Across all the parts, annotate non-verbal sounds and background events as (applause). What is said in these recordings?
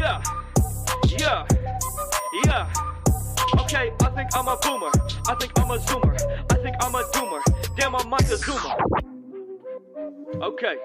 Yeah, yeah, yeah. Okay, I think I'm a boomer. I think I'm a zoomer. I think I'm a doomer. Damn, I'm Zoomer. Okay.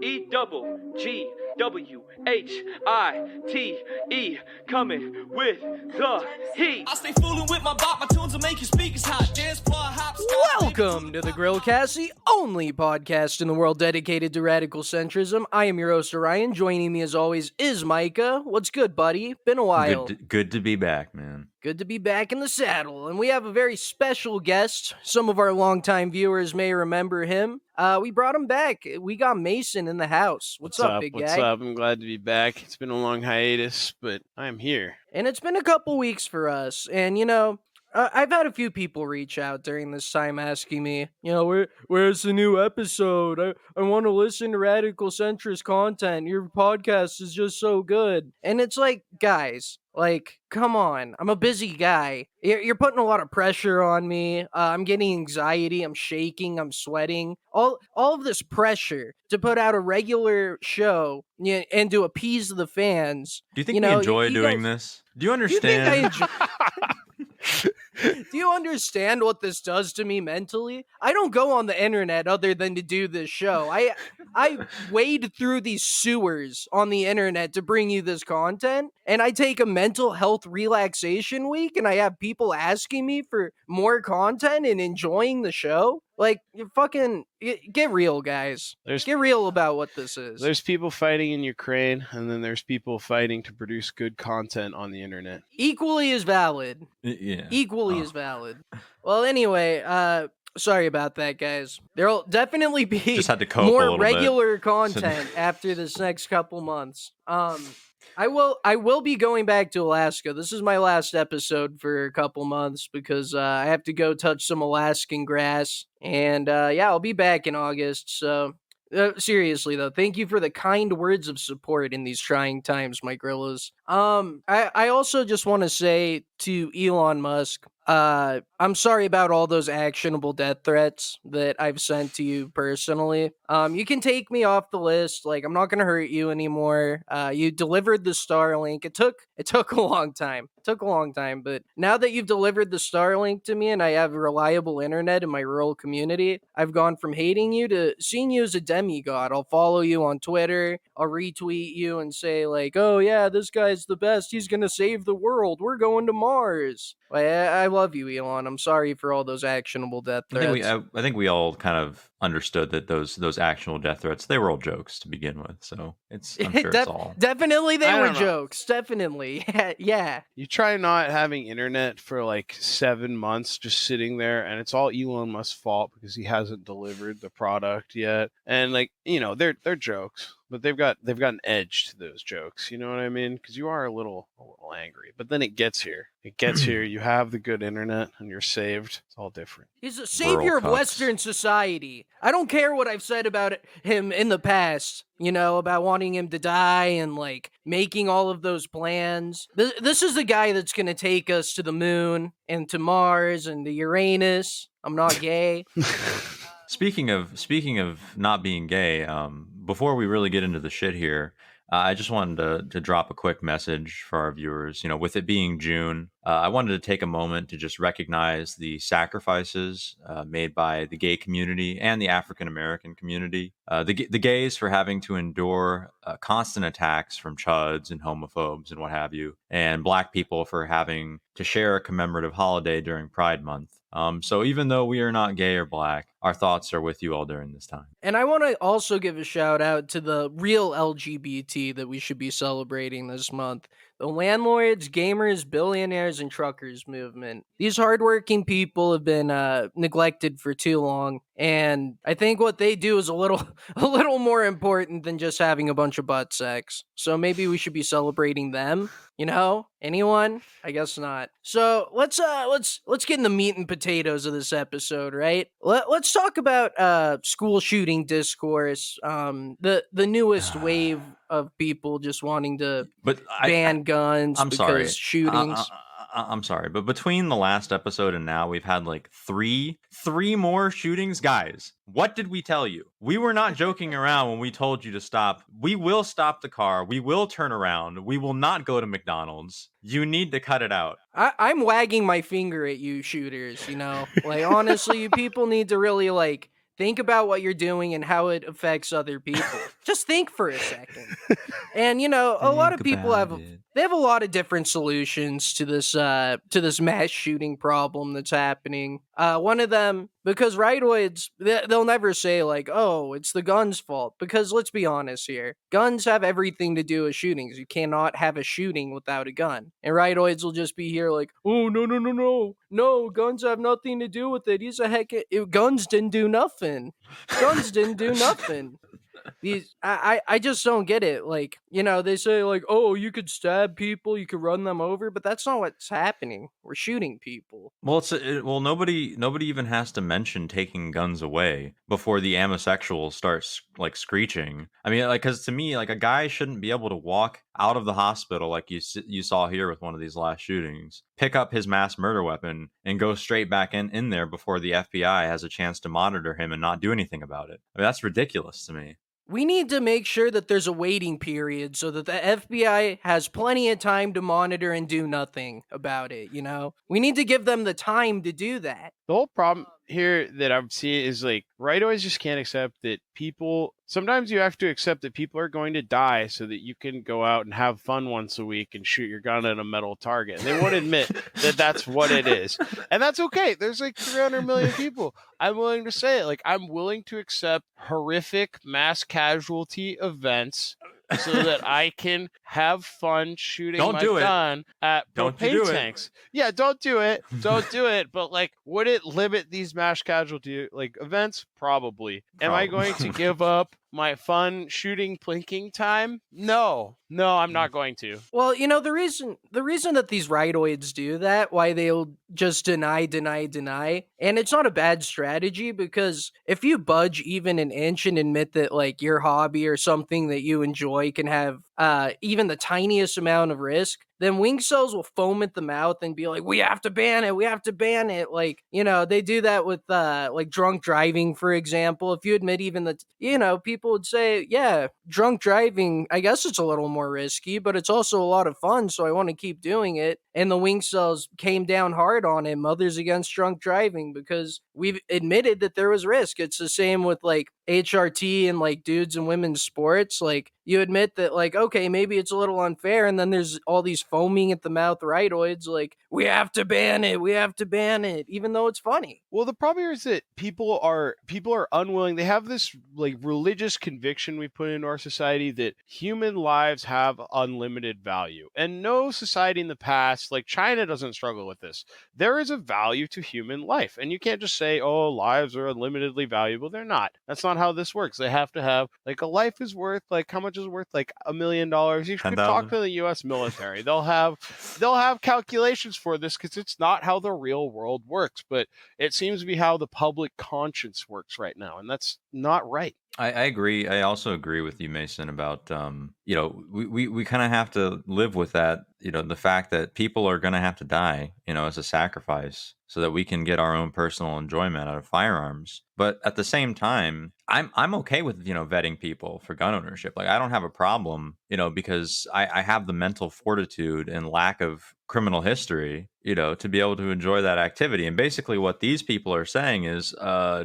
E double G W H I T E coming with the heat. I stay fooling with my bop, my tunes will make your speakers hot. Dance floor hop. Welcome to the Grillcast, the only podcast in the world dedicated to radical centrism. I am your host Orion. Joining me as always is Micah. What's good, buddy? Been a while. Good to, good to be back, man. Good to be back in the saddle. And we have a very special guest. Some of our longtime viewers may remember him. Uh, we brought him back. We got Mason in the house. What's, up, big What's guy? What's up? I'm glad to be back. It's been a long hiatus, but I'm here. And it's been a couple weeks for us. And, you know, uh, I've had a few people reach out during this time asking me, you know, where where's the new episode? I, I want to listen to radical centrist content. Your podcast is just so good. And it's like, guys, like, come on. I'm a busy guy. You're, you're putting a lot of pressure on me. Uh, I'm getting anxiety. I'm shaking. I'm sweating. All all of this pressure to put out a regular show and to appease the fans. Do you think You we enjoy you doing guys- this? Do you Do you think I understand? enjoy? (laughs) Do you understand what this does to me mentally? I don't go on the internet other than to do this show. I I wade through these sewers on the internet to bring you this content, and I take a mental health relaxation week, and I have people asking me for more content and enjoying the show. Like, you fucking get real, guys. There's Get real about what this is. there's people fighting in Ukraine, and then there's people fighting to produce good content on the internet. Equally as valid. yeah. equally Oh. as valid. Well, anyway, uh sorry about that, guys. There'll definitely be Just had to more little bit. regular content after this next couple months. Um I will I will be going back to Alaska. This is my last episode for a couple months because uh, I have to go touch some Alaskan grass and uh yeah, I'll be back in August. So uh, seriously though, thank you for the kind words of support in these trying times, my grillas. Um, I I also just want to say to Elon Musk, uh, I'm sorry about all those actionable death threats that I've sent to you personally. Um, you can take me off the list. Like I'm not gonna hurt you anymore. Uh, you delivered the Starlink. It took it (laughs) took a long time. It took a long time, but now that you've delivered the Starlink to me and I have reliable internet in my rural community, I've gone from hating you to seeing you as a demigod. I'll follow you on Twitter. I'll retweet you and say like, "Oh yeah, this guy's the best. He's gonna save the world. We're going to Mars." I, I love you, Elon. I'm sorry for all those actionable death I threats. think we I, I think we all kind of understood that those those actual death threats they were all jokes to begin with. So it's I'm (laughs) sure Def- it's all. Definitely, they were know. jokes. Definitely, (laughs) yeah, yeah. You try not having internet for like seven months, just sitting there, and it's all Elon Musk's fault because he hasn't delivered the product yet. And like you know, they're they're jokes, but they've got they've got an edge to those jokes. You know what I mean? Because you are a little a little angry, but then it gets here. It gets (clears throat) here. You have the good internet, and you're saved. It's all different. He's a savior of. Western society. I don't care what I've said about him in the past, you know, about wanting him to die and like making all of those plans. This, is the guy that's going to take us to the moon and to Mars and the Uranus. I'm not gay. (laughs) Speaking of speaking of not being gay, um, before we really get into the shit here, I just wanted to to drop a quick message for our viewers. You know, with it being June, uh, I wanted to take a moment to just recognize the sacrifices uh, made by the gay community and the African American community. Uh, the the gays for having to endure uh, constant attacks from chuds and homophobes and what have you, and black people for having to share a commemorative holiday during Pride Month. Um, so even though we are not gay or black, our thoughts are with you all during this time. And I want to also give a shout out to the real LGBT that we should be celebrating this month. The landlords, gamers, billionaires, and truckers movement. These hardworking people have been uh, neglected for too long, and I think what they do is a little, (laughs) a little more important than just having a bunch of butt sex. So maybe we should be celebrating them. You know, anyone? I guess not. So let's uh let's let's get in the meat and potatoes of this episode, right? Let, let's talk about uh school shooting discourse. Um, the the newest (sighs) wave of people just wanting to But I, ban guns I'm because sorry. Uh, shootings. I, I- I'm sorry, but between the last episode and now, we've had like three, three more shootings. Guys, what did we tell you? We were not joking around when we told you to stop. We will stop the car. We will turn around. We will not go to McDonald's. You need to cut it out. I, I'm wagging my finger at you shooters, you know? Like, honestly, you people need to really, like, think about what you're doing and how it affects other people. Just think for a second. (laughs) And, you know, a lot of people have they have a lot of different solutions to this uh to this mass shooting problem that's happening. Uh one of them because rightoids they, they'll never say like oh it's the gun's fault because let's be honest here guns have everything to do with shootings. You cannot have a shooting without a gun. And rightoids will just be here like oh no no no no. No guns have nothing to do with it. He's a heck of, guns didn't do nothing. Guns didn't do (laughs) nothing these I, I just don't get it. Like, you know, they say like, oh, you could stab people, you could run them over, but that's not what's happening. We're shooting people. Well, it's uh, it, well nobody nobody even has to mention taking guns away before the ammosexuals start s- like screeching. I mean, like because to me, like a guy shouldn't be able to walk out of the hospital like you you saw here with one of these last shootings, pick up his mass murder weapon and go straight back in in there before the FBI has a chance to monitor him and not do anything about it. I mean, that's ridiculous to me. We need to make sure that there's a waiting period so that the FBI has plenty of time to monitor and do nothing about it, you know? We need to give them the time to do that. The whole problem here that I'm seeing is like rightoids just can't accept that people sometimes you have to accept that people are going to die so that you can go out and have fun once a week and shoot your gun at a metal target. And they won't admit that that's what it is. (laughs) And that's okay. There's like 300 million people. I'm willing to say it. Like I'm willing to accept horrific mass casualty events so that (laughs) I can have fun shooting Don't my do it. gun at Don't propane do it. tanks. Yeah, don't do it. Don't do it. (laughs) But like, would it limit these mass casualty like events? Probably. Am I going to give up my fun shooting plinking time? No. No, I'm not mm. going to. Well, you know the reason the reason that these rightoids do that, why they'll just deny, deny, deny, and it's not a bad strategy because if you budge even an inch and admit that like your hobby or something that you enjoy can have uh even the tiniest amount of risk, then wing cells will foam at the mouth and be like, "We have to ban it. We have to ban it." Like you know they do that with uh like drunk driving, for example. If you admit even that you know people would say, "Yeah, drunk driving. I guess it's a little more risky, but it's also a lot of fun, so I want to keep doing it." And the wing cells came down hard on it, Mothers Against Drunk Driving, because we've admitted that there was risk. It's the same with like HRT and like dudes and women's sports. Like you admit that, like, okay, maybe it's a little unfair, and then there's all these foaming at the mouth rightoids, like, we have to ban it, we have to ban it, even though it's funny. Well, the problem is that people are people are unwilling. They have this like religious conviction we put into our society that human lives have unlimited value. And no society in the past, like China doesn't struggle with this. There is a value to human life. And you can't just say, "Oh, lives are unlimitedly valuable." They're not. That's not how this works. They have to have like a life is worth like how much is worth like a million dollars. You should talk to the US military. They'll have they'll have calculations for this cuz it's not how the real world works, but it seems to be how the public conscience works right now, and that's not right. I, I agree. I also agree with you, Mason, about um, you know, we, we, we kind of have to live with that, you know, the fact that people are gonna have to die, you know, as a sacrifice so that we can get our own personal enjoyment out of firearms. But at the same time, I'm I'm okay with, you know, vetting people for gun ownership. Like I don't have a problem, you know, because I, I have the mental fortitude and lack of criminal history, you know, to be able to enjoy that activity. And basically what these people are saying is uh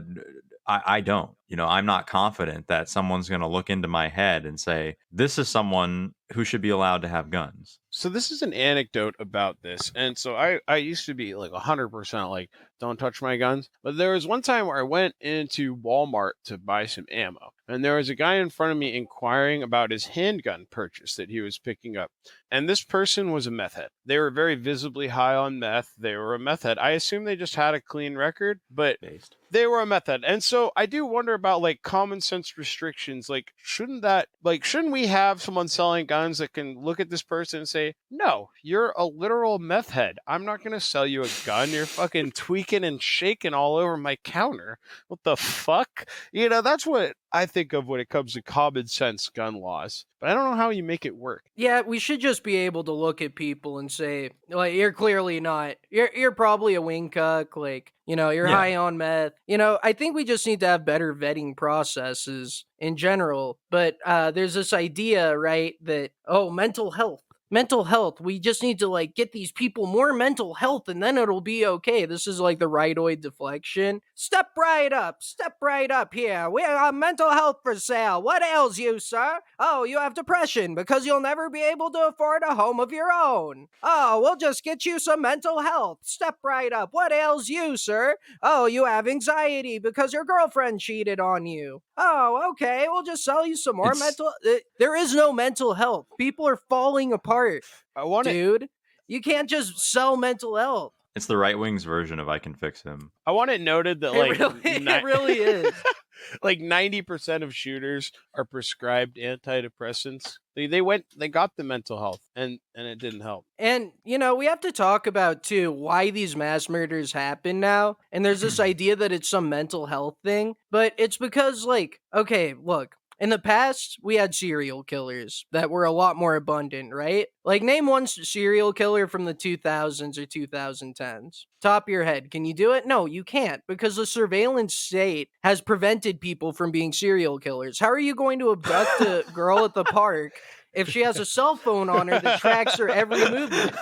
I, I don't. You know, I'm not confident that someone's going to look into my head and say, this is someone who should be allowed to have guns. So this is an anecdote about this. And so I, I used to be like 100% like, don't touch my guns. But there was one time where I went into Walmart to buy some ammo. And there was a guy in front of me inquiring about his handgun purchase that he was picking up. And this person was a meth head. They were very visibly high on meth. They were a meth head. I assume they just had a clean record, but Based. they were a meth head. and so i do wonder about like common sense restrictions like shouldn't that like shouldn't we have someone selling guns that can look at this person and say say, no, you're a literal meth head. I'm not going to sell you a gun. You're fucking tweaking and shaking all over my counter. What the fuck? You know, that's what I think of when it comes to common sense gun laws. But I don't know how you make it work. Yeah, we should just be able to look at people and say, like, you're clearly not. You're you're probably a wing cuck. Like, you know, you're Yeah. high on meth. You know, I think we just need to have better vetting processes in general. But uh, there's this idea, right, that oh, mental health. Mental health. We just need to like get these people more mental health and then it'll be okay. This is like the rightoid deflection. Step right up. Step right up here. We have mental health for sale. What ails you, sir? Oh, you have depression because you'll never be able to afford a home of your own. Oh, we'll just get you some mental health. Step right up. What ails you, sir? Oh, you have anxiety because your girlfriend cheated on you. Oh, okay. We'll just sell you some more It's- mental. Uh, There is no mental health. People are falling apart, I want to dude. You can't just sell mental health. It's the right wing's version of I can fix him. I want it noted that It like really- ni- it really is. (laughs) like 90% of shooters are prescribed antidepressants. They, they went they got the mental health and and it didn't help. And, you know, we have to talk about, too, why these mass murders happen now. And there's this (clears throat) idea that it's some mental health thing, but it's because, like, okay, look, in the past, we had serial killers that were a lot more abundant, right? Like, name one serial killer from the 2000s or 2010s. Top of your head. Can you do it? No, you can't because the surveillance state has prevented people from being serial killers. How are you going to abduct a (laughs) girl at the park if she has a cell phone on her that tracks her every movement?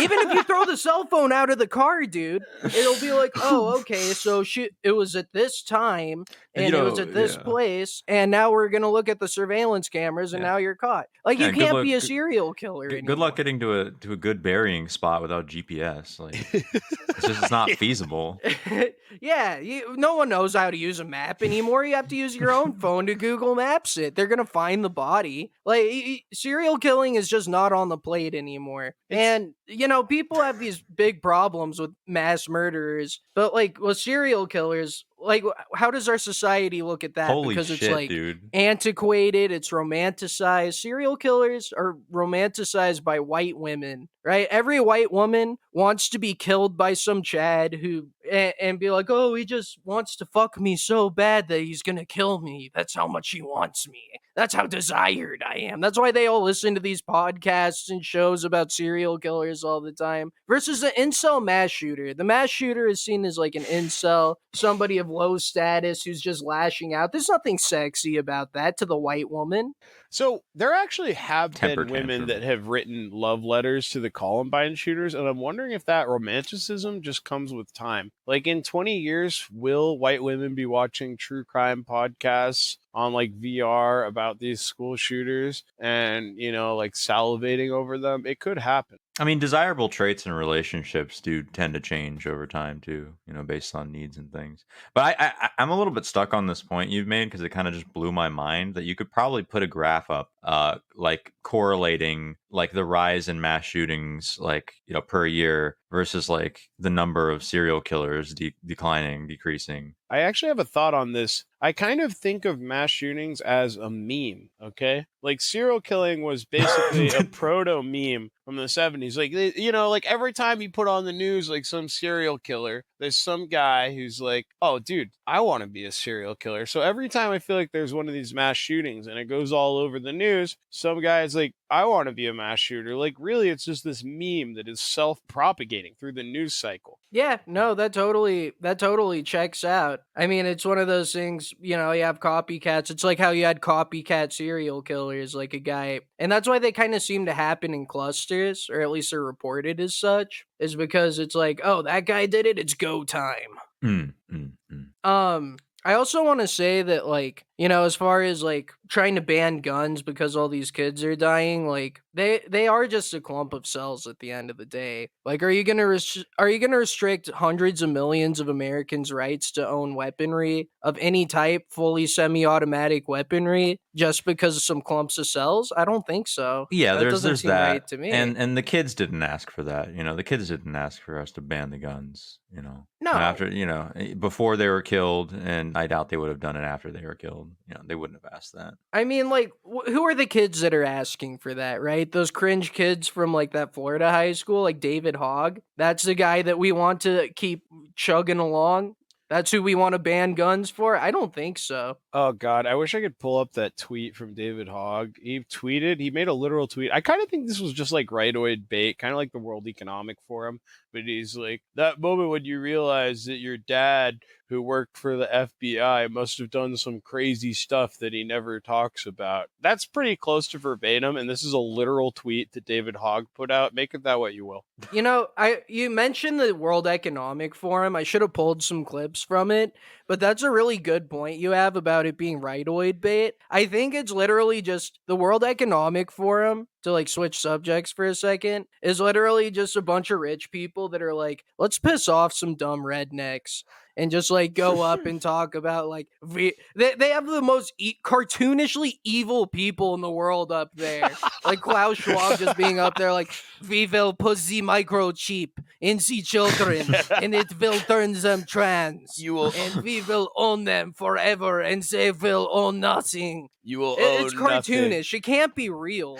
Even if you throw the cell phone out of the car, dude, it'll be like, oh, okay, so she it was at this time You and it was at this yeah. place, and now we're gonna look at the surveillance cameras, and Yeah. now you're caught. Like Yeah, you can't luck- be a serial killer. Good, good luck getting to a to a good burying spot without GPS. Like (laughs) it's just it's not feasible. (laughs) yeah, you, no one knows how to use a map anymore. You have to use your own phone to Google Maps it. They're gonna find the body. Like y- y- serial killing is just not on the plate anymore. and you know, people have these big problems with mass murderers, but like with serial killers, like how does our society look at that? Holy because shit, it's like dude! antiquated, it's romanticized. Serial killers are romanticized by white women, right? Every white woman wants to be killed by some Chad who and, and be like, "Oh, he just wants to fuck me so bad that he's going to kill me. That's how much he wants me. That's how desired I am." That's why they all listen to these podcasts and shows about serial killers all the time versus the incel mass shooter. The mass shooter is seen as like an incel, somebody of low status who's just lashing out. There's nothing sexy about that to the white woman. So there actually have Temper been women tantrum. that have written love letters to the Columbine shooters, and I'm wondering if that romanticism just comes with time. Like in 20 years, will white women be watching true crime podcasts on like VR about these school shooters and you know like salivating over them? It could happen. I mean, desirable traits in relationships do tend to change over time too. You know, based on needs and things. But I, I I'm a little bit stuck on this point you've made because it kind of just blew my mind that you could probably put a graph up, uh, like correlating like the rise in mass shootings, like you know, per year versus like the number of serial killers de- declining, decreasing. I actually have a thought on this. I kind of think of mass shootings as a meme, okay? Like serial killing was (laughs) basically a proto meme from the 70s. Like they- you know, like every time you put on the news like some serial killer, there's some guy who's like, "Oh, dude, I want to be a serial killer." So every time I feel like there's one of these mass shootings and it goes all over the news, some guy's like, "I want to be a mass shooter." Like really it's just this meme that is self-propagating through the news cycle. Yeah, no, that totally that totally checks out. I mean, it's one of those things, you know, you have copycats. It's like how you had copycat serial killers, like a guy. And that's why they kind of seem to happen in clusters, or at least they're reported as such, is because it's like, oh, that guy did it, it's go time. Mm, mm, mm. Um, I also want to say that, like, you know, as far as like trying to ban guns because all these kids are dying, like they they are just a clump of cells at the end of the day. Like, are you gonna res- are you gonna restrict hundreds of millions of Americans' rights to own weaponry of any type, fully semi-automatic weaponry, just because of some clumps of cells? I don't think so. Yeah, That there's doesn't there's seem that, right to me. and and the kids didn't ask for that. You know, the kids didn't ask for us to ban the guns. You know, no, after you know eh, before they were killed, and I doubt they would have done it after they were killed. Um, you know they wouldn't have asked that. I mean, like, wh- who are the kids that are asking for that, right? Those cringe kids from like that Florida high school, like David Hogg. That's the guy that we want to keep chugging along. That's who we want to ban guns for. I don't think so. Oh God, I wish I could pull up that tweet from David Hogg. He tweeted, he made a literal tweet. I kind of think this was just like rightoid bait, kind of like the World Economic Forum. But he's like, that moment when you realize that your dad, who worked for the FBI, must have done some crazy stuff that he never talks about. That's pretty close to verbatim, and this is a literal tweet that David Hogg put out. Make it that what you will. You know, I you mentioned the World Economic Forum. I should have pulled some clips from it, but that's a really good point you have about it being rightoid bait. I think it's literally just the World Economic Forum to like switch subjects for a second is literally just a bunch of rich people that are like, let's piss off some dumb rednecks and just like go up and (laughs) talk about like v- they, they have the most e- cartoonishly evil people in the world up there like klaus schwab just being up there like we will put the microchip in the children and it will turn them trans You will, and (laughs) we will own them forever and they will own nothing you will It- it's nothing. cartoonish it can't be real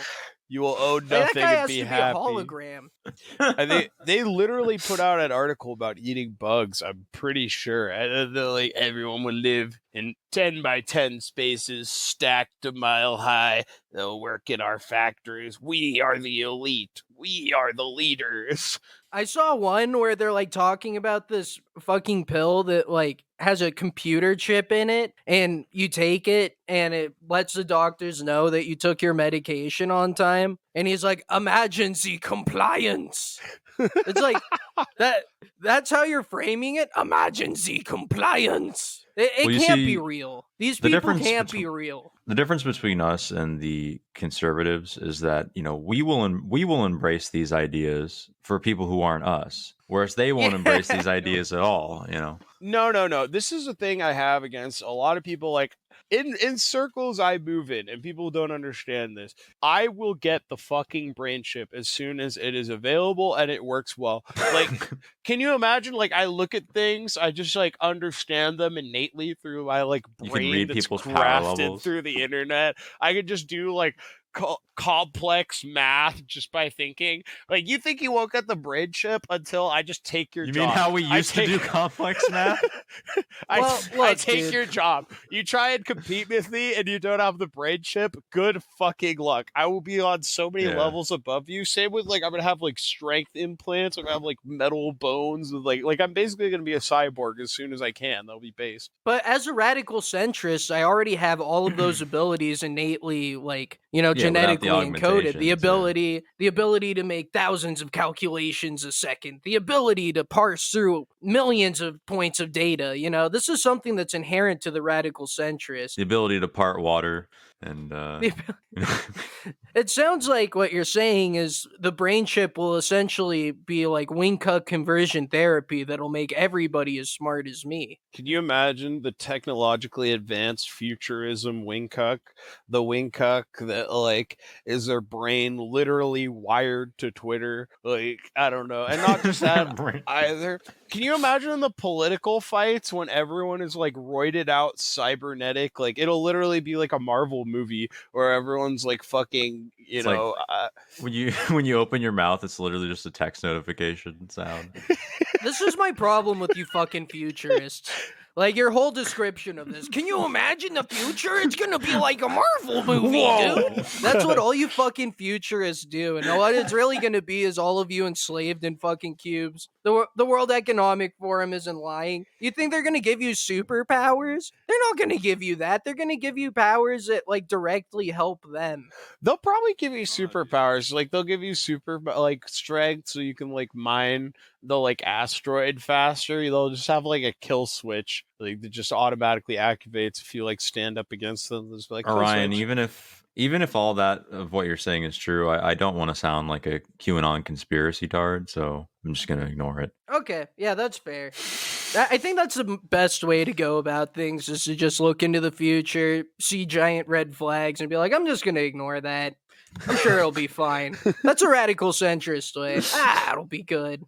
You will that nothing and be happy. a hologram and they (laughs) they literally put out an article about eating bugs. I'm pretty sure. And like everyone will live in ten by ten spaces stacked a mile high. They'll work in our factories. We are the elite. We are the leaders. I saw one where they're like talking about this fucking pill that like has a computer chip in it and you take it and it lets the doctors know that you took your medication on time and he's like emergency compliance. It's like that that's how you're framing it? Emergency compliance. It, it Well, can't be real. These the people can't be real. the difference between us and the conservatives is that you know we will em- we will embrace these ideas for people who aren't us whereas they won't embrace these (laughs) ideas at all you know No, no, no. This is a thing I have against a lot of people. Like in in circles I move in, and people don't understand this. I will get the fucking brain chip as soon as it is available and it works well. Like, (laughs) can you imagine? Like, I look at things, I just like understand them innately through my like brain that's crafted through the internet. I could just do like. Co- complex math just by thinking like you think you won't get the brain chip until i just take your you job mean how we I used to do complex math (laughs) I, Well, I take dude. your job. You try and compete with me and you don't have the brain chip. Good fucking luck. I will be on so many Yeah. levels above you. Same with like I'm gonna have like strength implants. I'm gonna have like metal bones with like like I'm basically gonna be a cyborg as soon as I can. They'll be based. But as a radical centrist, I already have all of those (clears throat) abilities innately, like you know, Yeah, the genetically encoded. augmentations, The yeah. ability, the ability to make thousands of calculations a second, the ability to parse through millions of points of data. You know, this is something that's inherent to the radical centrist. the ability to part water and uh (laughs) It sounds like what you're saying is the brain chip will essentially be like Wingcuck conversion therapy that'll make everybody as smart as me. Can you imagine the technologically advanced futurism wingcuck? The wingcuck that like is their brain literally wired to Twitter? Like I don't know, and not just that (laughs) either. Can you imagine the political fights when everyone is like roided out cybernetic? Like it'll literally be like a Marvel movie where everyone's like fucking, you It's like- know. uh, when you (laughs) when you open your mouth it's literally just a text notification sound (laughs) this is my problem with you fucking futurists. Like your whole description of this. Can you imagine the future? It's gonna be like a Marvel (laughs) movie, dude. That's what all you fucking futurists do. And what it's really gonna be is all of you enslaved in fucking cubes. The the World Economic Forum isn't lying. You think they're gonna give you superpowers? They're not gonna give you that. They're gonna give you powers that like directly help them. They'll probably give you oh, superpowers. Like they'll give you super like strength so you can like mine the like asteroid faster. They'll just have like a kill switch like that just automatically activates if you like stand up against them. There's like kill Orion, even if even if all that of what you're saying is true, I, I don't want to sound like a QAnon conspiracy tard, so I'm just gonna ignore it. Okay, yeah, that's fair. I think that's the best way to go about things is to just look into the future, see giant red flags, and be like, I'm just gonna ignore that. I'm sure it'll be fine. That's a radical centrist way. (laughs) Ah, it'll be good.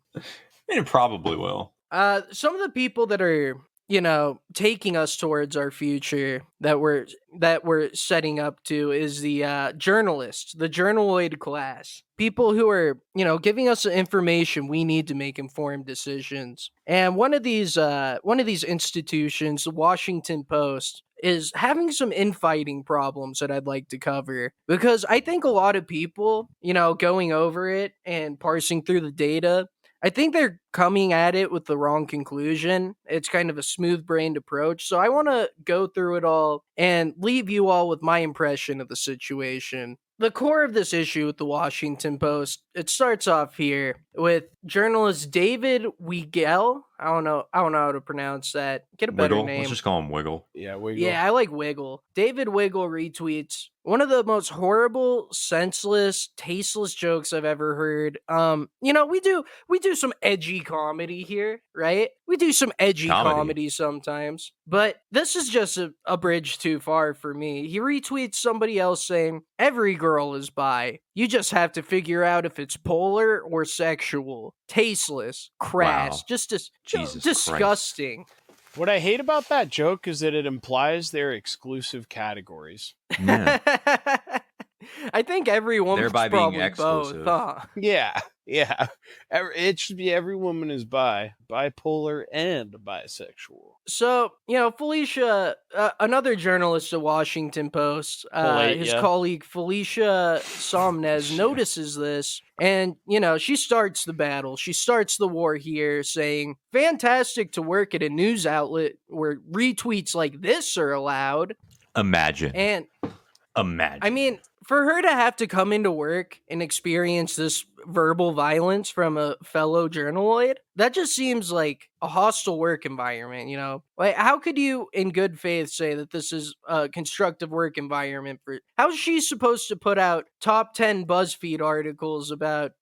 It probably will. Uh, some of the people that are you know, taking us towards our future that we're that we're setting up to is the uh, journalists, the journaloid class, people who are you know giving us the information we need to make informed decisions. And one of these uh, one of these institutions, the Washington Post, is having some infighting problems that I'd like to cover because I think a lot of people, you know, going over it and parsing through the data I think they're coming at it with the wrong conclusion. It's kind of a smooth brained approach. So I want to go through it all and leave you all with my impression of the situation. The core of this issue with the Washington Post, it starts off here with journalist David Weigel. I don't know. I don't know how to pronounce that. Get a better Wiggle. name. Let's just call him Wiggle. Yeah, Wiggle. Yeah, I like Wiggle. David Wiggle retweets one of the most horrible, senseless, tasteless jokes I've ever heard. Um, you know, we do we do some edgy comedy here, right? We do some edgy Comedy. comedy, sometimes. But this is just a, a bridge too far for me. He retweets somebody else saying, Every girl is bi. You just have to figure out if it's polar or sexual. Tasteless, crass, Wow. just dis- Jesus Christ. disgusting. What I hate about that joke is that it implies they're exclusive categories. Yeah. (laughs) I think every woman's Thereby being probably exclusive. both, huh? Yeah, yeah. (laughs) It should be every woman is bi, bipolar, and bisexual. So, you know, Felicia, uh, another journalist at Washington Post, uh, Polite, his yeah. colleague Felicia (laughs) Sonmez notices this, and, you know, she starts the battle. She starts the war here, saying, Fantastic to work at a news outlet where retweets like this are allowed. Imagine. And Imagine. I mean, for her to have to come into work and experience this verbal violence from a fellow journaloid, that just seems like a hostile work environment, you know? Like, how could you, in good faith, say that this is a constructive work environment for. How's she supposed to put out top 10 BuzzFeed articles about,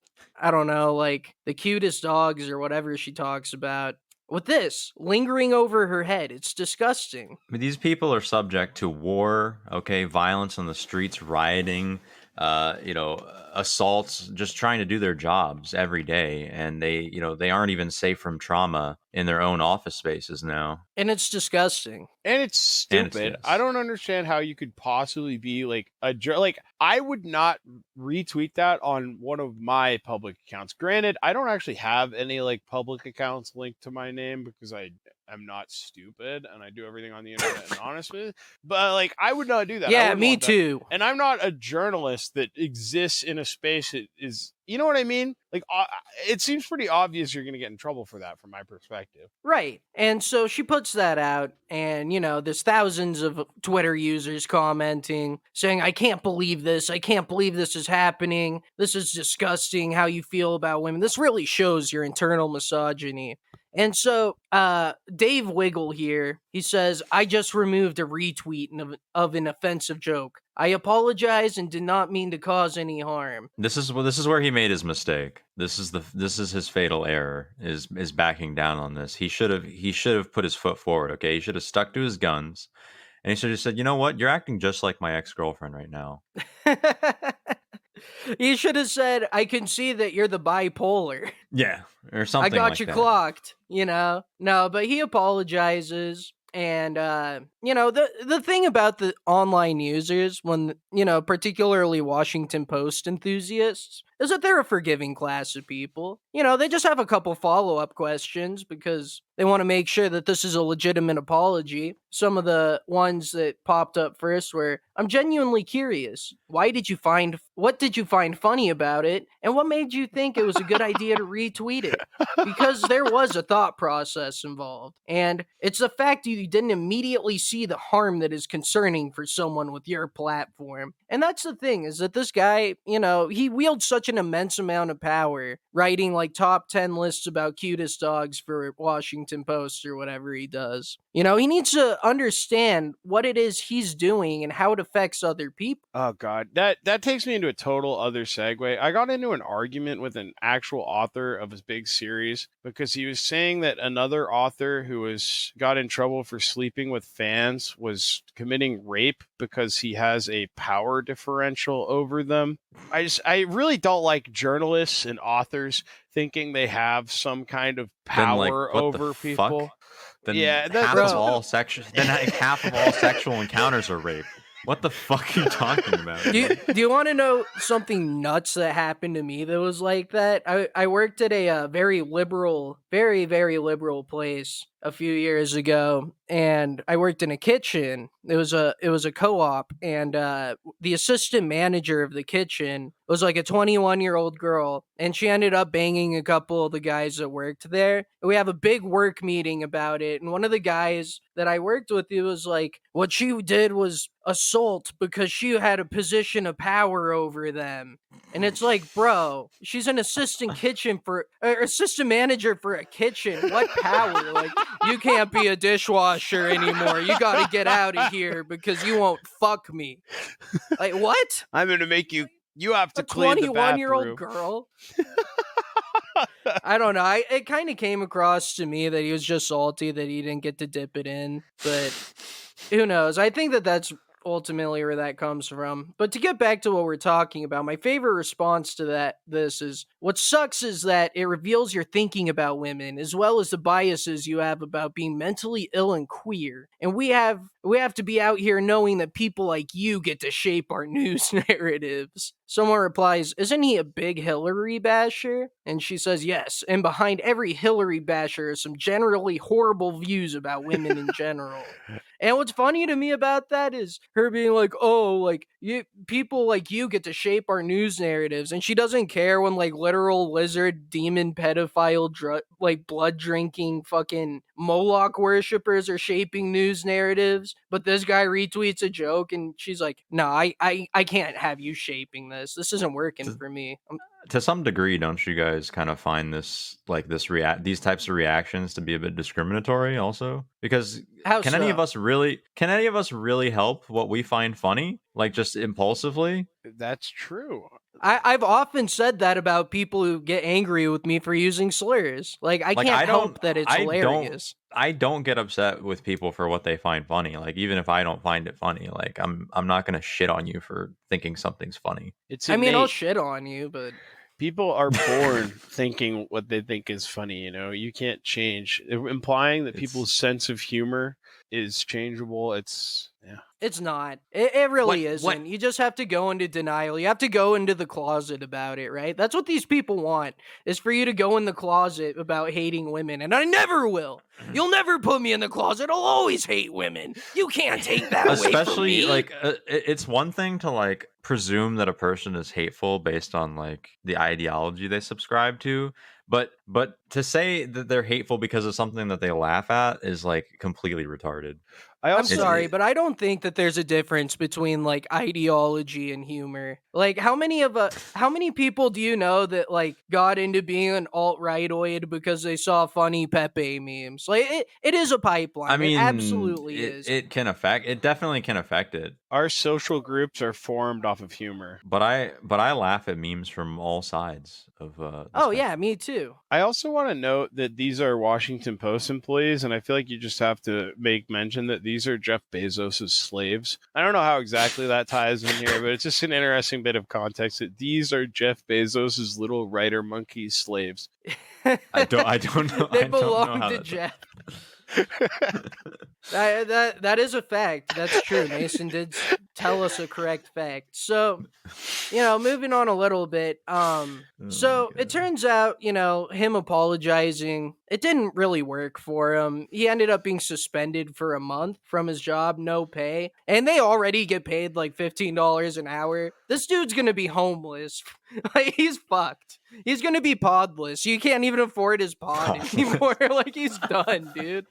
I don't know, like the cutest dogs or whatever she talks about? With this lingering over her head, it's disgusting. I mean, these people are subject to war, okay, violence on the streets, rioting, uh, you know, assaults, just trying to do their jobs every day, and they, you know, they aren't even safe from trauma in their own office spaces now. And it's disgusting. And it's And it's- stupid. yes. I don't understand how you could possibly be like a jour- like I would not retweet that on one of my public accounts. Granted, I don't actually have any like public accounts linked to my name because I am not stupid and I do everything on the internet and honest with. But like I would not do that. Yeah, me want that. too. And I'm not a journalist that exists in a space that is, you know what I mean? Like, uh, it seems pretty obvious you're going to get in trouble for that, from my perspective. Right. And so she puts that out, and, you know, there's thousands of Twitter users commenting, saying, I can't believe this. I can't believe this is happening. This is disgusting how you feel about women. This really shows your internal misogyny. And so, uh, Dave Wiggle here, he says, I just removed a retweet of, of an offensive joke. I apologize and did not mean to cause any harm. This is wh- this is where he made his mistake. This is the this is his fatal error is is backing down on this. He should have he should have put his foot forward. Okay, he should have stuck to his guns, and he should have said, you know what, you're acting just like my ex girlfriend right now. (laughs) you should have said, I can see that you're the bipolar. Yeah, or something. I got like you that. clocked, you know. No, but he apologizes and uh you know the the thing about the online users when you know particularly Washington Post enthusiasts is that they're a forgiving class of people. You know, they just have a couple follow-up questions because they want to make sure that this is a legitimate apology. Some of the ones that popped up first were I'm genuinely curious. Why did you find what did you find funny about it? And what made you think it was a good idea to retweet it? because there was a thought process involved. And it's the fact you didn't immediately see the harm that is concerning for someone with your platform. And that's the thing is that this guy, you know, he wields such an immense amount of power writing like top 10 lists about cutest dogs for Washington Post or whatever he does. You know, he needs to understand what it is he's doing and how it affects other people. Oh god, that that takes me into a total other segue. I got into an argument with an actual author of his big series because he was saying that another author who was got in trouble for sleeping with fans was committing rape because he has a power differential over them. I just I really don't like journalists and authors thinking they have some kind of Then, like, power what the over fuck? people. then Yeah, that- half that's- of all sexual then like, (laughs) half of all sexual encounters are rape. What the fuck are you talking about? do you, do you want to know something nuts that happened to me that was like that? I, I worked at a uh, very liberal, very, very liberal place a few years ago and I worked in a kitchen. It was a it was a co-op and uh the assistant manager of the kitchen was like a 21-year-old girl and she ended up banging a couple of the guys that worked there. And we have a big work meeting about it and one of the guys that I worked with he was like what she did was assault because she had a position of power over them. And it's like, bro, she's an assistant (laughs) kitchen for or assistant manager for a kitchen. What power? Like you can't be a dishwasher anymore. You got to get out of here because you won't fuck me. Like what? (laughs) I'm gonna make you. You have to A clean the 21 year old girl? (laughs) I don't know. I it kind of came across to me that he was just salty that he didn't get to dip it in, but who knows? I think that that's ultimately where that comes from. But to get back to what we're talking about, my favorite response to that this is what sucks is that it reveals your thinking about women as well as the biases you have about being mentally ill and queer. And we have we have to be out here knowing that people like you get to shape our (laughs) news narratives. Someone replies, Isn't he a big Hillary basher? And she says, Yes. And behind every Hillary basher is some generally horrible views about women in general. (laughs) And what's funny to me about that is her being like, "Oh, like you people like you get to shape our news narratives," and she doesn't care when like literal lizard demon pedophile dr- like blood drinking fucking Moloch worshippers are shaping news narratives. But this guy retweets a joke, and she's like, "No, I I I can't have you shaping this. This isn't working for me." I'm, to some degree, don't you guys kind of find this like this react these types of reactions to be a bit discriminatory also? Because how can any of us really can any of us really help what we find funny? Like just impulsively? That's true. I, I've often said that about people who get angry with me for using slurs. Like I Like, can't I don't- help that it's I don't- hilarious. I don't get upset with people for what they find funny. Like even if I don't find it funny, like I'm I'm not gonna shit on you for thinking something's funny. It's I mean, I'll shit on you, but people are born (laughs) thinking what they think is funny. You know, you can't change. Implying that It's- people's sense of humor is changeable. It's yeah. it's not. It, it really What- isn't. what- You just have to go into denial. You have to go into the closet about it, right? That's what these people want is for you to go in the closet about hating women, and I never will. You'll never put me in the closet. I'll always hate women. You can't take that away from Especially me. like uh, it's one thing to like presume that a person is hateful based on like the ideology they subscribe to, but but to say that they're hateful because of something that they laugh at is like completely retarded. I I'm sorry, but I don't think that there's a difference between like ideology and humor. Like how many of uh, how many people do you know that like got into being an alt rightoid because they saw funny Pepe memes? Like it, it is a pipeline. I mean, it absolutely it, is. It can affect. It definitely can affect it. Our social groups are formed off of humor. But I but I laugh at memes from all sides of. Uh, oh spectrum. yeah, me too. I also want to note that these are Washington Post employees, and I feel like you just have to make mention that these are Jeff Bezos's slaves. I don't know how exactly that ties in here, but it's just an interesting bit of context that these are Jeff Bezos's little writer monkey slaves. (laughs) I don't. I don't know. they (laughs) I don't know belong how to that- Jeff. (laughs) (laughs) That, that that is a fact. That's true. Mason did tell us a correct fact. So, you know, moving on a little bit. Um, Oh so it turns out, you know, him apologizing, it didn't really work for him. He ended up being suspended for a month from his job, no pay, and they already get paid like fifteen dollars an hour. This dude's gonna be homeless. (laughs) like he's fucked. He's gonna be podless. You can't even afford his pod (laughs) anymore. like he's done, dude.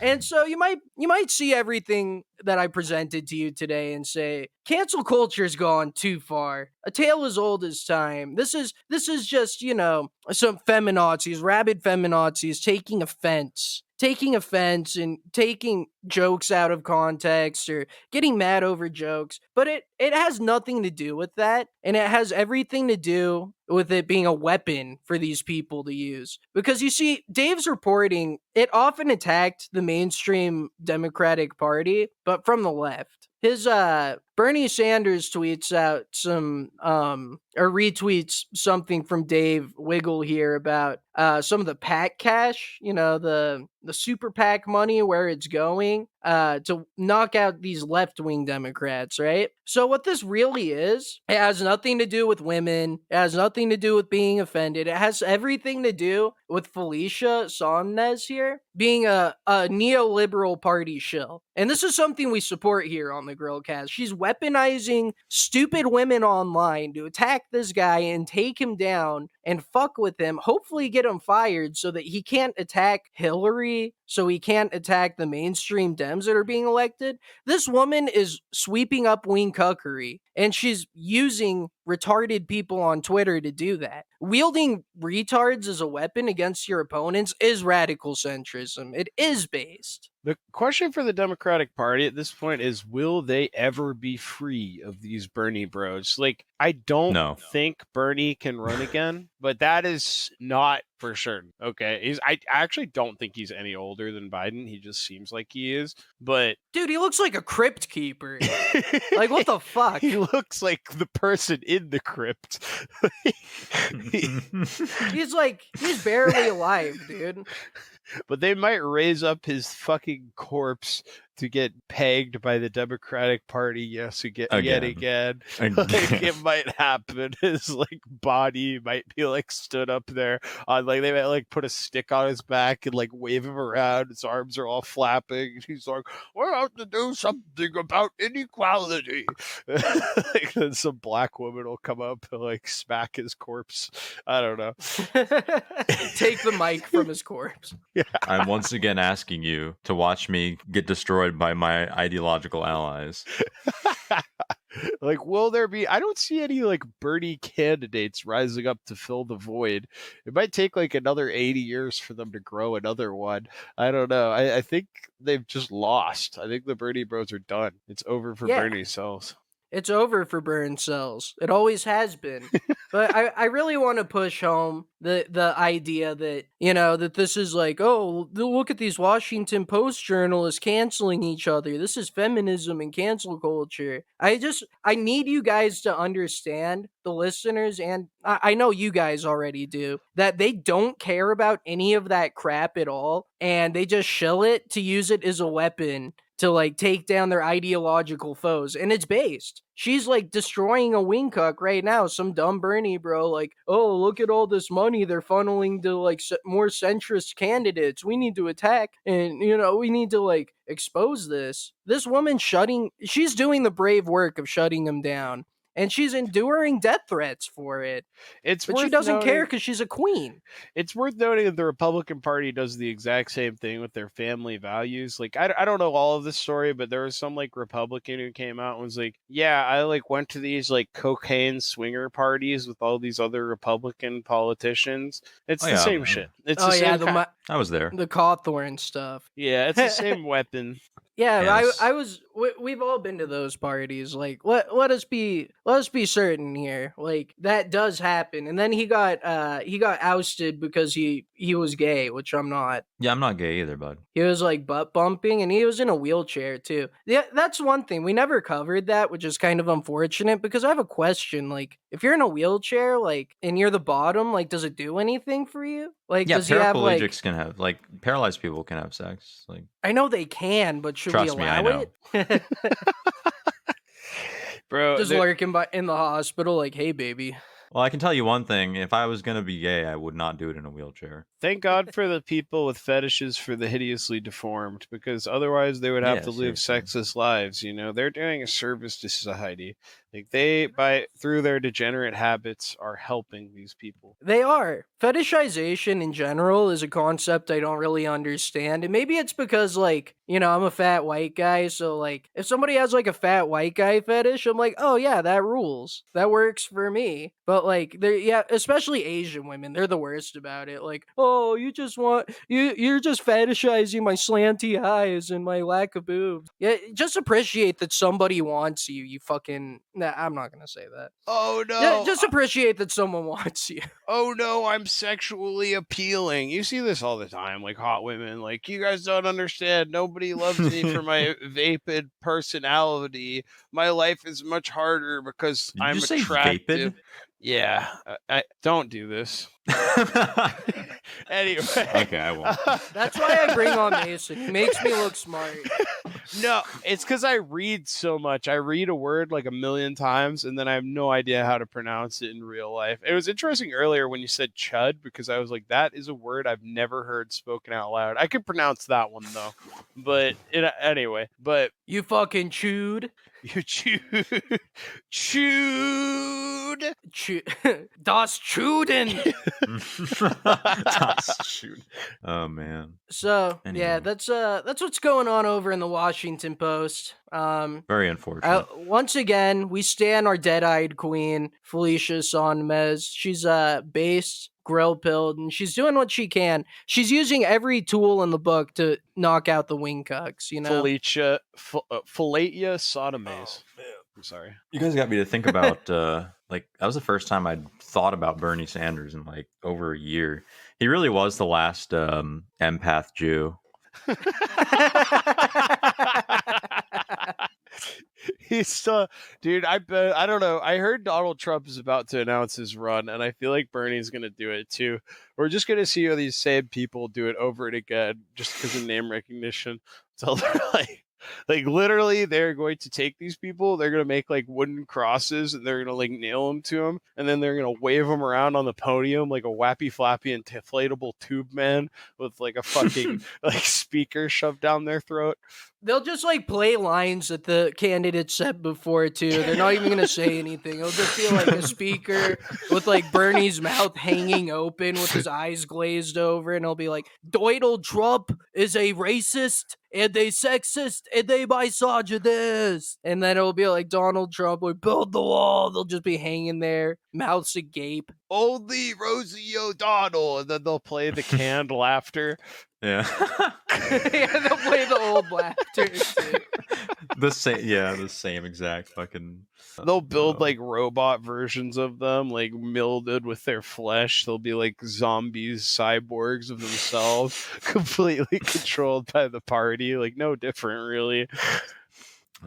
And so you might you might see everything that I presented to you today and say cancel culture's gone too far. A tale as old as time. This is this is just, you know, some feminazis, rabid feminazis taking offense. Taking offense and taking jokes out of context or getting mad over jokes. But it it has nothing to do with that. And it has everything to do with it being a weapon for these people to use. Because you see, Dave's reporting, it often attacked the mainstream Democratic Party, but from the left. His uh Bernie Sanders tweets out some um or retweets something from Dave Wiggle here about uh some of the PAC cash, you know, the the super PAC money where it's going uh to knock out these left-wing Democrats, right? So what this really is, it has nothing to do with women, it has nothing to do with being offended. It has everything to do with Felicia Sonmez here being a, a neoliberal party shill. And this is something we support here on the Grillcast. She's weaponizing stupid women online to attack this guy and take him down and fuck with him, hopefully get him fired so that he can't attack Hillary, so he can't attack the mainstream That are being elected. This woman is sweeping up wing cuckery and she's using retarded people on Twitter to do that. Wielding retards as a weapon against your opponents is radical centrism. It is based. The question for the Democratic Party at this point is will they ever be free of these Bernie bros? Like, I don't No. think Bernie can run (laughs) again, but that is not for certain. Okay. He's I I actually don't think he's any older than Biden. He just seems like he is. But Dude, he looks like a crypt keeper. (laughs) like, what the fuck? he looks like the person in the crypt. (laughs) (laughs) (laughs) He's like, he's barely alive, dude. But they might raise up his fucking corpse to get pegged by the Democratic Party yes again, yet Again. again. (laughs) like it (laughs) might happen. (laughs) His like body might be like stood up there on like they might like put a stick on his back and like wave him around. His arms are all flapping. and He's like, "We have to do something about inequality." like then some black woman will come up and like smack his corpse. I don't know. Take the mic from his corpse. (laughs) I'm once again asking you to watch me get destroyed by my ideological allies. (laughs) like, will there be? I don't see any like Bernie candidates rising up to fill the void. It might take like another 80 years for them to grow another one. I don't know. I, I think they've just lost. I think the Bernie Bros are done. It's over for Yeah. Bernie cells. It's over for burn cells. It always has been. but I, I really want to push home the the idea that you know that this is like oh look at these Washington Post journalists canceling each other. This is feminism and cancel culture. I just I need you guys to understand the listeners and I, I know you guys already do that they don't care about any of that crap at all and they just shill it to use it as a weapon to like take down their ideological foes and it's based. She's like destroying a Wingcuck right now some dumb bernie bro like oh look at all this money they're funneling to like more centrist candidates. We need to attack and you know we need to like expose this. This woman shutting she's doing the brave work of shutting them down and she's enduring death threats for it It's but she doesn't care because she's a queen it's worth noting that the Republican Party does the exact same thing with their family values. Like, I, I don't know all of this story, but there was some like Republican who came out and was like, "Yeah, I like went to these like cocaine swinger parties with all these other Republican politicians." It's Oh, the yeah. same uh, shit. It's oh the yeah same the, ki- mi- I was there. the Cawthorn stuff yeah, it's the same (laughs) weapon. Yeah, Yes. I I was we, we've all been to those parties. Like let let us be let us be certain here. Like that does happen. And then he got uh he got ousted because he he was gay, which I'm not. Yeah, I'm not gay either, bud. He was like butt bumping and he was in a wheelchair too. Yeah, that's one thing. We never covered that, which is kind of unfortunate because I have a question. Like, if you're in a wheelchair, like, and you're the bottom, like, does it do anything for you? Like, Yeah, does he have like paraplegics can have like paralyzed people can have sex. Like I know they can, but should Trust we me, I allow it? (laughs) (laughs) Bro, just there- lurking by in the hospital, like, hey, baby. Well, I can tell you one thing: if I was gonna be gay, I would not do it in a wheelchair. Thank God for the people with fetishes for the hideously deformed, because otherwise they would have Yeah, to live seriously. sexless lives. You know, they're doing a service to society. Like they, by through their degenerate habits, are helping these people. They are. Fetishization in general is a concept I don't really understand. And maybe it's because, like, you know, I'm a fat white guy. So, like, if somebody has, like, a fat white guy fetish, I'm like, oh, yeah, that rules. That works for me. But, like, they're, yeah, especially Asian women, they're the worst about it. Like, oh, you just want, you, you're just fetishizing my slanty eyes and my lack of boobs. Yeah, just appreciate that somebody wants you, you fucking Nah, I'm not gonna say that. Oh no! Yeah, just appreciate that someone (laughs) wants you. oh no, I'm sexually appealing. You see this all the time, like hot women. Like you guys don't understand. Nobody loves me for (laughs) my vapid personality. My life is much harder because Did I'm you say attractive. vapid? Yeah, I, I don't do this. (laughs) Anyway, Okay, I won't. (laughs) That's why I bring on Mason. He makes me look smart. (laughs) no, it's because I read so much. I read a word like a million times, and then I have no idea how to pronounce it in real life. It was interesting earlier when you said "chud" because I was like, "That is a word I've never heard spoken out loud." I could pronounce that one though, but it, uh, anyway. But You fucking chewed. you chewed, chewed. Chew- das Chuden. Das shoot. (laughs) Oh man, So yeah, that's uh that's what's going on over in the Washington Post. Um very unfortunate. uh, once again, we stand our dead-eyed queen, Felicia Sonmez. She's uh based, grill pilled, and she's doing what she can. She's using every tool in the book to knock out the Wingcucks, you know. Felicia, F- uh, Falatia Sodomaze. I'm sorry. You guys got me to think about uh like that was the first time I'd thought about Bernie Sanders in like over a year. He really was the last um empath Jew. (laughs) He's still, dude. I bet I don't know. I heard Donald Trump is about to announce his run, and I feel like Bernie's gonna do it too. We're just gonna see how these same people do it over and again, just because of name recognition. (laughs) So they're like, like literally, they're going to take these people. They're gonna make like wooden crosses, and they're gonna like nail them to them, and then they're gonna wave them around on the podium like a wappy flappy inflatable tube man with like a fucking (laughs) like speaker shoved down their throat. They'll just like play lines that the candidate said before too. They're not even gonna say anything. It'll just feel like a speaker with like Bernie's mouth hanging open with his eyes glazed over, and he'll be like, Donald Trump is a racist and a sexist and a misogynist. And then it'll be like Donald Trump would build the wall. They'll just be hanging there, mouths agape. only Rosie O'Donnell, and then they'll play the canned laughter. Yeah. (laughs) yeah, they'll play the old laughter too. the same yeah, the same exact fucking They'll build uh, like robot versions of them, like mildewed with their flesh. They'll be like zombies, cyborgs of themselves, (laughs) completely controlled by the party. Like no different, really.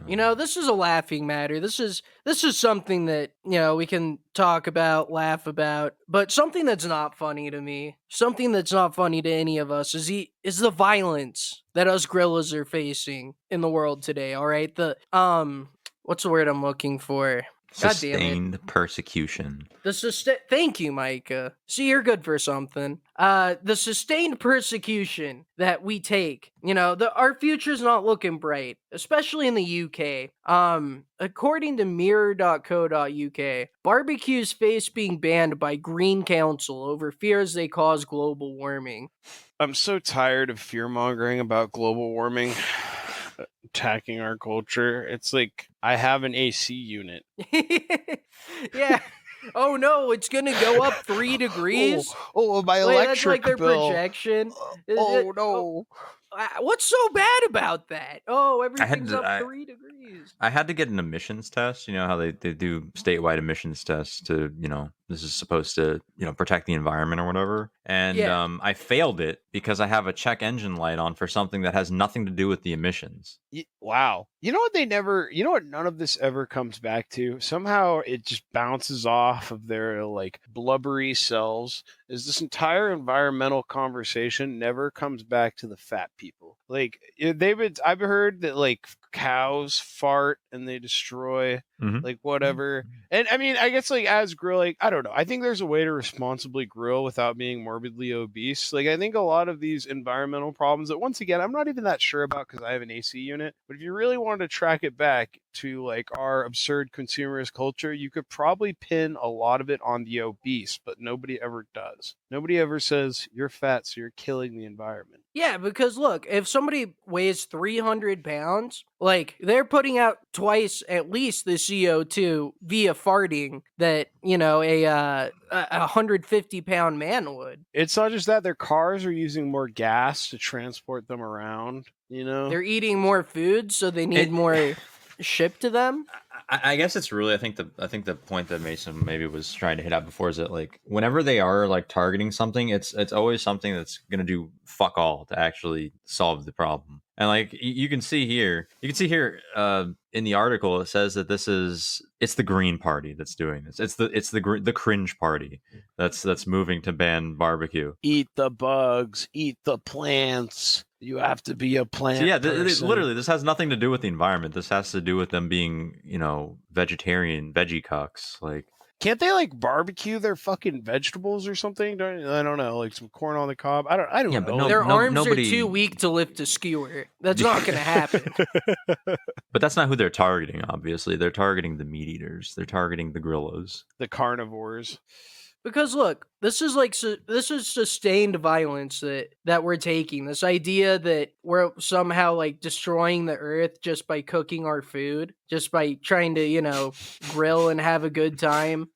You know, this is a laughing matter. This is this is something that, you know, we can talk about, laugh about, but something that's not funny to me, something that's not funny to any of us is the is the violence that us gorillas are facing in the world today, all right? The um what's the word I'm looking for? God damn it. sustained persecution. The sustain Thank you, Micah. See, you're good for something. Uh, the sustained persecution that we take, you know, the our future's not looking bright, especially in the UK. Um, according to Mirror.co.uk, barbecues face being banned by Green Council over fears they cause global warming. I'm so tired of fear mongering about global warming attacking our culture. It's like I have an AC unit. (laughs) yeah. Oh no, it's gonna go up three (laughs) degrees. Oh, oh my Wait, electric that's like their bill. projection. Is Oh it- no. Uh, What's so bad about that? Oh, had everything's to- up I- three degrees. I had to get an emissions test. You know how they, they do statewide emissions tests to, you know, this is supposed to, you know, protect the environment or whatever. And Yeah. um, I failed it because I have a check engine light on for something that has nothing to do with the emissions. Y- Wow. You know what they never, you know what none of this ever comes back to? Somehow it just bounces off of their like blubbery selves. Is this entire environmental conversation never comes back to the fat people? Like eh, they've been, I've heard that like cows fart and they destroy Mhm. like whatever. And I mean, I guess like as grill, like I don't know. I think there's a way to responsibly grill without being morbidly obese. Like I think a lot of these environmental problems that once again I'm not even that sure about because I have an AC unit. But if you really wanted to track it back to like our absurd consumerist culture, you could probably pin a lot of it on the obese, but nobody ever does. Nobody ever says you're fat, so you're killing the environment. Yeah, because look, if somebody weighs 300 pounds, like they're putting out twice at least the CO2 via farting that, you know, a uh, a 150 pound man would. It's not just that their cars are using more gas to transport them around. You know, They're eating more food, so they need It- more shipped to them. I, I guess it's really. I think the I think the point that Mason maybe was trying to hit at before is that like whenever they are like targeting something, it's it's always something that's gonna do fuck all to actually solve the problem. And like y- you can see here, you can see here uh, in the article, it says that this is it's the Green Party that's doing this. It's the it's the gr- the cringe party that's that's moving to ban barbecue. Eat the bugs, eat the plants. You have to be a plant. So yeah, th- th- literally, this has nothing to do with the environment. This has to do with them being, you know, vegetarian, veggie cucks. Like, Can't they like barbecue their fucking vegetables or something? Don't- I don't know, like some corn on the cob. I don't. I don't Yeah, know. but no- Their no- arms nobody- are too weak to lift a skewer. That's not going (laughs) to happen. (laughs) but that's not who they're targeting. Obviously, they're targeting the meat eaters. They're targeting the grillos. the carnivores. Because look, this is like su- this is sustained violence that that we're taking. This idea that we're somehow like destroying the earth just by cooking our food, just by trying to you know grill and have a good time.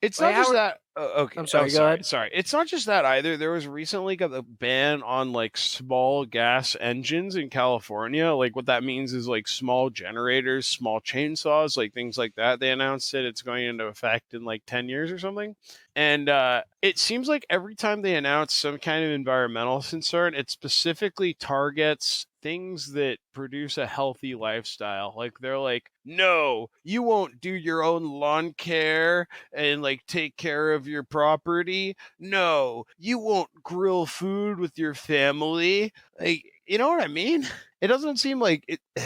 It's Wait, not just that. Uh, okay, I'm sorry, oh, go sorry, ahead. Sorry, it's not just that either. There was recently got a ban on like small gas engines in California. Like what that means is like small generators, small chainsaws, like things like that. They announced it. It's going into effect in like ten years or something. And uh, it seems like every time they announce some kind of environmental concern, it specifically targets things that produce a healthy lifestyle. Like they're like, no, you won't do your own lawn care and like take care of your property. No, you won't grill food with your family. Like, you know what I mean? It doesn't seem like it. (sighs)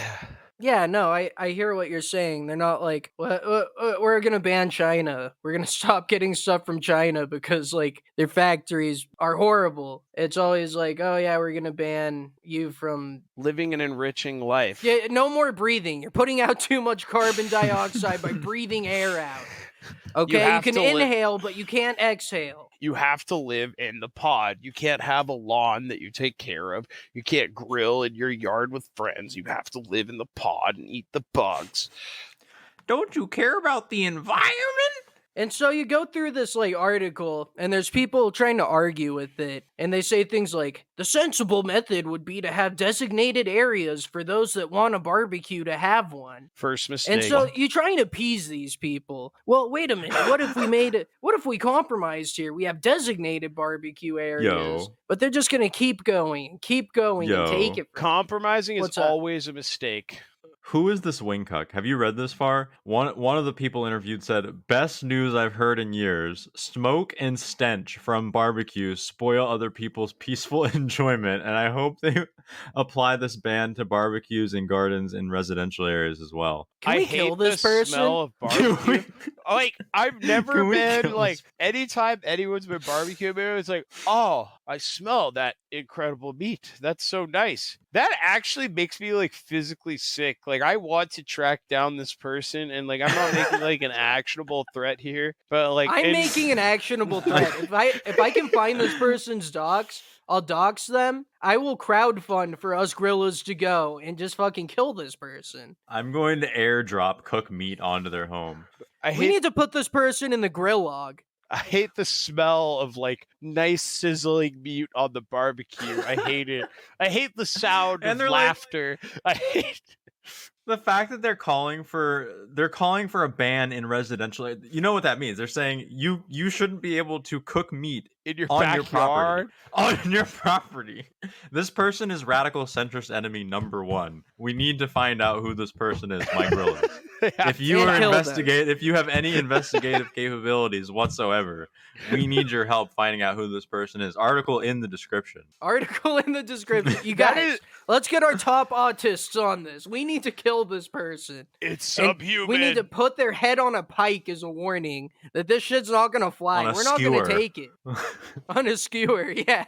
Yeah, no, I I hear what you're saying. They're not like "Wha- wha- wha- we're gonna ban China. We're gonna (laughs) stop getting stuff from China because like their factories are horrible. It's always like, oh yeah, we're gonna ban you from living an enriching life. Yeah, no more breathing. You're putting out (laughs) too much carbon dioxide by (laughs) breathing air out. Okay, you, have can to inhale, but you can't exhale. You have to live in the pod. You can't have a lawn that you take care of. You can't grill in your yard with friends. You have to live in the pod and eat the bugs. Don't you care about the environment? And so you go through this like article, and there's people trying to argue with it, and they say things like the sensible method would be to have designated areas for those that want a barbecue to have one. First mistake. And so you trying to appease these people. Well, wait a minute. What if we made it? What if we compromised here? We have designated barbecue areas, Yo. but they're just gonna keep going, keep going, and take it. From compromising is always a mistake. Who is this Wingcuck? Have you read this far? One one of the people interviewed said, "Best news I've heard in years. Smoke and stench from barbecues spoil other people's (laughs) peaceful enjoyment, and I hope they (laughs) apply this ban to barbecues and gardens in residential areas as well." Can I we hate kill this the person? smell of (laughs) barbecue. we- like I've never been like this- anytime anyone's been barbecuing, it's like, oh, I smell that incredible meat. That's so nice. That actually makes me like physically sick. Like I want to track down this person, and like I'm not making like an (laughs) actionable threat here, but like I'm in- making an actionable (laughs) threat. if I if I can find this person's docs, I'll dox them. I will crowdfund for us grillas to go and just fucking kill this person. I'm going to airdrop cook meat onto their home. I We hate need to put this person in the grill log. I hate the smell of like nice sizzling meat on the barbecue. I hate it. I hate the sound (laughs) And of they're like- laughter. I hate The fact that they're calling for they're calling for a ban in residential, you know what that means? They're saying you you shouldn't be able to cook meat in your on your backyard. property. (laughs) On your property. This person is radical centrist enemy number one. We need to find out who this person is, Mike (laughs) Rilla. if you are kill them. investigate if you have any investigative capabilities whatsoever, we need your help finding out who this person is. Article in the description. Article in the description. You (laughs) That guys, is- let's get our top autists on this. We need to kill this person. It's And subhuman. We need to put their head on a pike as a warning that this shit's not gonna fly. We're not skewer. gonna take it. (laughs) on a skewer, (laughs) yeah.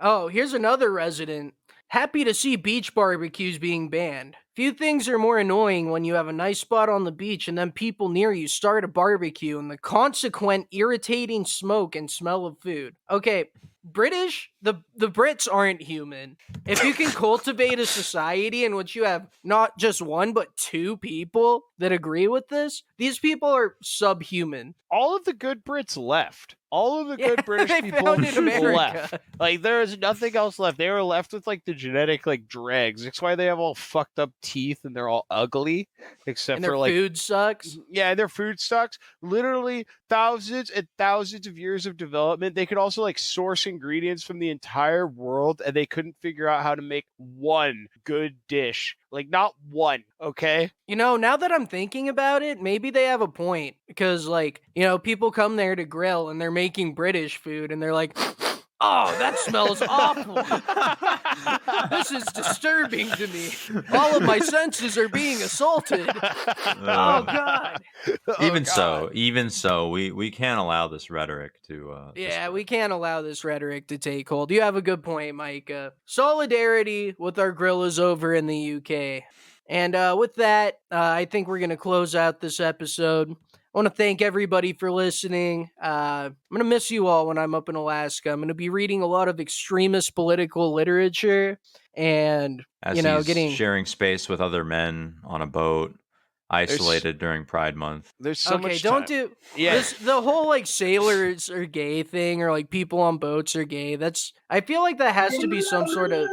oh, here's another resident. Happy to see beach barbecues being banned. Few things are more annoying when you have a nice spot on the beach and then people near you start a barbecue and the consequent irritating smoke and smell of food. Okay, British, the the Brits aren't human. If you can cultivate a society in which you have not just one but two people that agree with this, these people are subhuman. All of the good Brits left. all of the Yeah, good British (laughs) people (laughs) left. Like there is nothing else left. They were left with like the genetic like dregs. That's why they have all fucked up teeth and they're all ugly, except for like food sucks. yeah, their food sucks. Literally thousands and thousands of years of development. They could also like source ingredients from the entire world, and they couldn't figure out how to make one good dish. Like not one. Okay. You know, now that I'm thinking about it, maybe they have a point because, like, you know, people come there to grill and they're making British food and they're like, "Oh, that smells awful. this is disturbing to me. All of my senses are being assaulted. Oh Uh, God. even Oh, so, even so, we we can't allow this rhetoric to. Uh, Yeah, spread. we can't allow this rhetoric to take hold. You have a good point, Mike. Uh, solidarity with our gorillas over in the UK. And uh, with that, uh, I think we're going to close out this episode. I want to thank everybody for listening. Uh, I'm going to miss you all when I'm up in Alaska. I'm going to be reading a lot of extremist political literature and, As you know, he's getting. sharing space with other men on a boat, isolated during Pride Month. There's so okay, much don't time. do Yeah. this. The whole like sailors are gay thing, or like people on boats are gay. That's I feel like that has to be some sort of.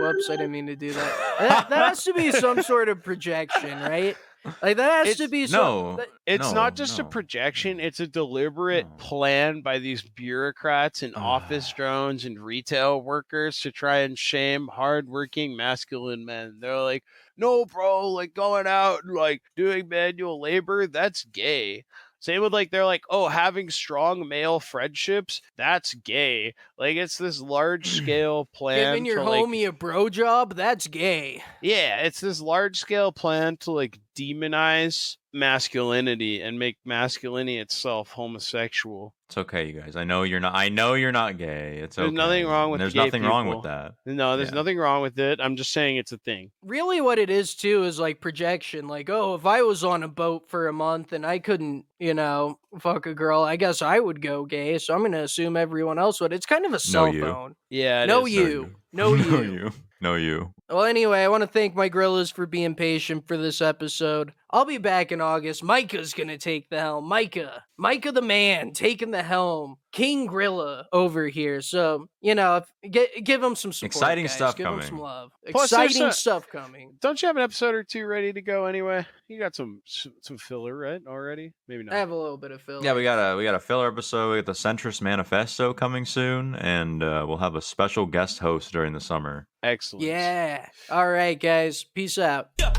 Whoops, I didn't mean to do that. That, that has to be some sort of projection, right? Like that has to be some, no. that- It's No, not just a projection, it's a deliberate No. plan by these bureaucrats and office Ah. drones and retail workers to try and shame hardworking masculine men. They're like, no, bro, like going out and like doing manual labor, that's gay. Same with like, they're like, oh, having strong male friendships, that's gay. Like, it's this large (clears throat) scale plan. giving your to, like, homie a bro job. That's gay. yeah, it's this large scale plan to like demonize masculinity and make masculinity itself homosexual. It's okay, you guys. I know you're not. I know you're not gay. It's There's okay. nothing wrong with There's gay nothing wrong with that. No, there's Yeah. nothing wrong with it. I'm just saying it's a thing. Really, what it is too is like projection. Like, oh, if I was on a boat for a month and I couldn't, you know, fuck a girl, I guess I would go gay. So I'm gonna assume everyone else would. It's kind of a cell you. phone. Yeah, it No, is. you. No, (laughs) no, you. No, you. Well, anyway, I want to thank my gorillas for being patient for this episode. I'll be back in August. Micah's gonna take the helm. Micah, Micah the man, taking the helm. King Grilla over here. So you know, if, get, give him some support. Exciting guys. stuff give him coming. some love. Plus, Exciting a- stuff coming. Don't you have an episode or two ready to go anyway? You got some some filler, right? Already? Maybe not. I have a little bit of filler. Yeah, we got a we got a filler episode. We got the Centrist Manifesto coming soon, and uh, we'll have a special guest host during the summer. Excellent. Yeah. All right, guys. Peace out. Yeah,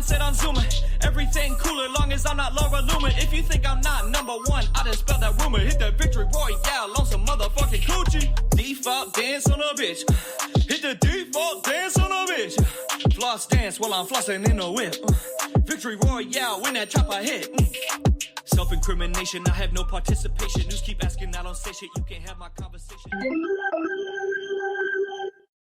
I'm set on Zoomer. Everything cooler, long as I'm not Laura Loomer. If you think I'm not number one, I just spell that rumor. Hit the victory royale on some motherfucking coochie. Default dance on a bitch. Hit the default dance on a bitch. Floss dance while I'm flossing in a whip. Uh, Victory royale when that chopper hit. Mm. Self incrimination, I have no participation. News keep asking, I don't say shit. You can't have my conversation.